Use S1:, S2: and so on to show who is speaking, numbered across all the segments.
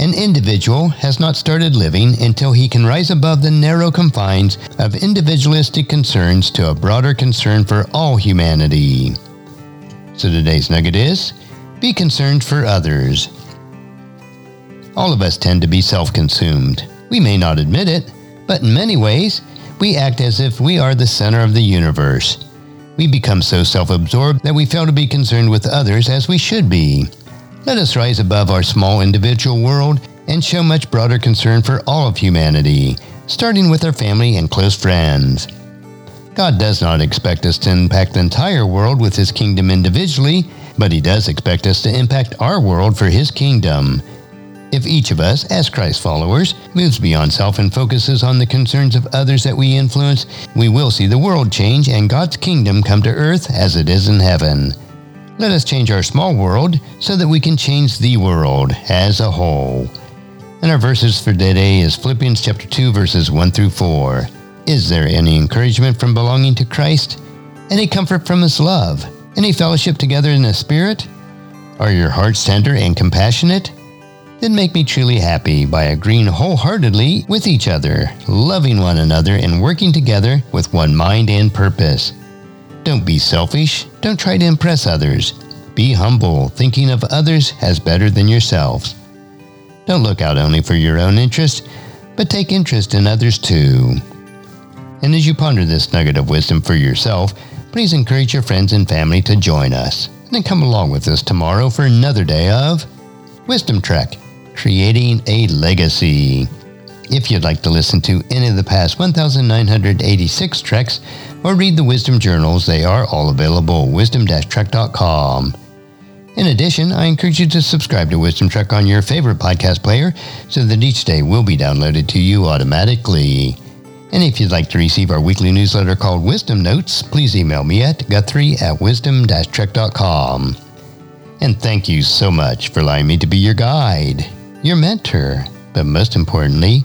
S1: an individual has not started living until he can rise above the narrow confines of individualistic concerns to a broader concern for all humanity. So today's nugget is be concerned for others. All of us tend to be self consumed. We may not admit it, but in many ways, we act as if we are the center of the universe. We become so self absorbed that we fail to be concerned with others as we should be. Let us rise above our small individual world and show much broader concern for all of humanity, starting with our family and close friends. God does not expect us to impact the entire world with His kingdom individually, but He does expect us to impact our world for His kingdom. If each of us, as Christ followers, moves beyond self and focuses on the concerns of others that we influence, we will see the world change and God's kingdom come to earth as it is in heaven. Let us change our small world so that we can change the world as a whole. And our verses for today is Philippians chapter 2 verses 1 through 4. Is there any encouragement from belonging to Christ? Any comfort from his love? Any fellowship together in the Spirit? Are your hearts tender and compassionate? Then make me truly happy by agreeing wholeheartedly with each other, loving one another, and working together with one mind and purpose. Don't be selfish. Don't try to impress others. Be humble, thinking of others as better than yourselves. Don't look out only for your own interest, but take interest in others too. And as you ponder this nugget of wisdom for yourself, please encourage your friends and family to join us. And then come along with us tomorrow for another day of Wisdom Trek, creating a legacy. If you'd like to listen to any of the past 1,986 treks or read the Wisdom Journals, they are all available at wisdom-trek.com. In addition, I encourage you to subscribe to Wisdom Trek on your favorite podcast player so that each day will be downloaded to you automatically. And if you'd like to receive our weekly newsletter called Wisdom Notes, please email me at guthrie at wisdom-trek.com. And thank you so much for allowing me to be your guide, your mentor, but most importantly,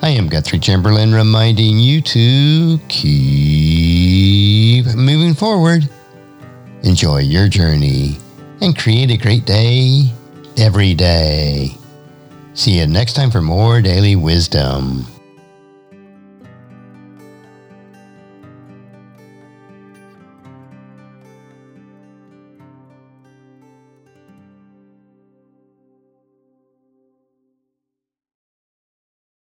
S1: I am Guthrie Chamberlain reminding you to keep moving forward. Enjoy your journey and create a great day every day. See you next time for more daily wisdom.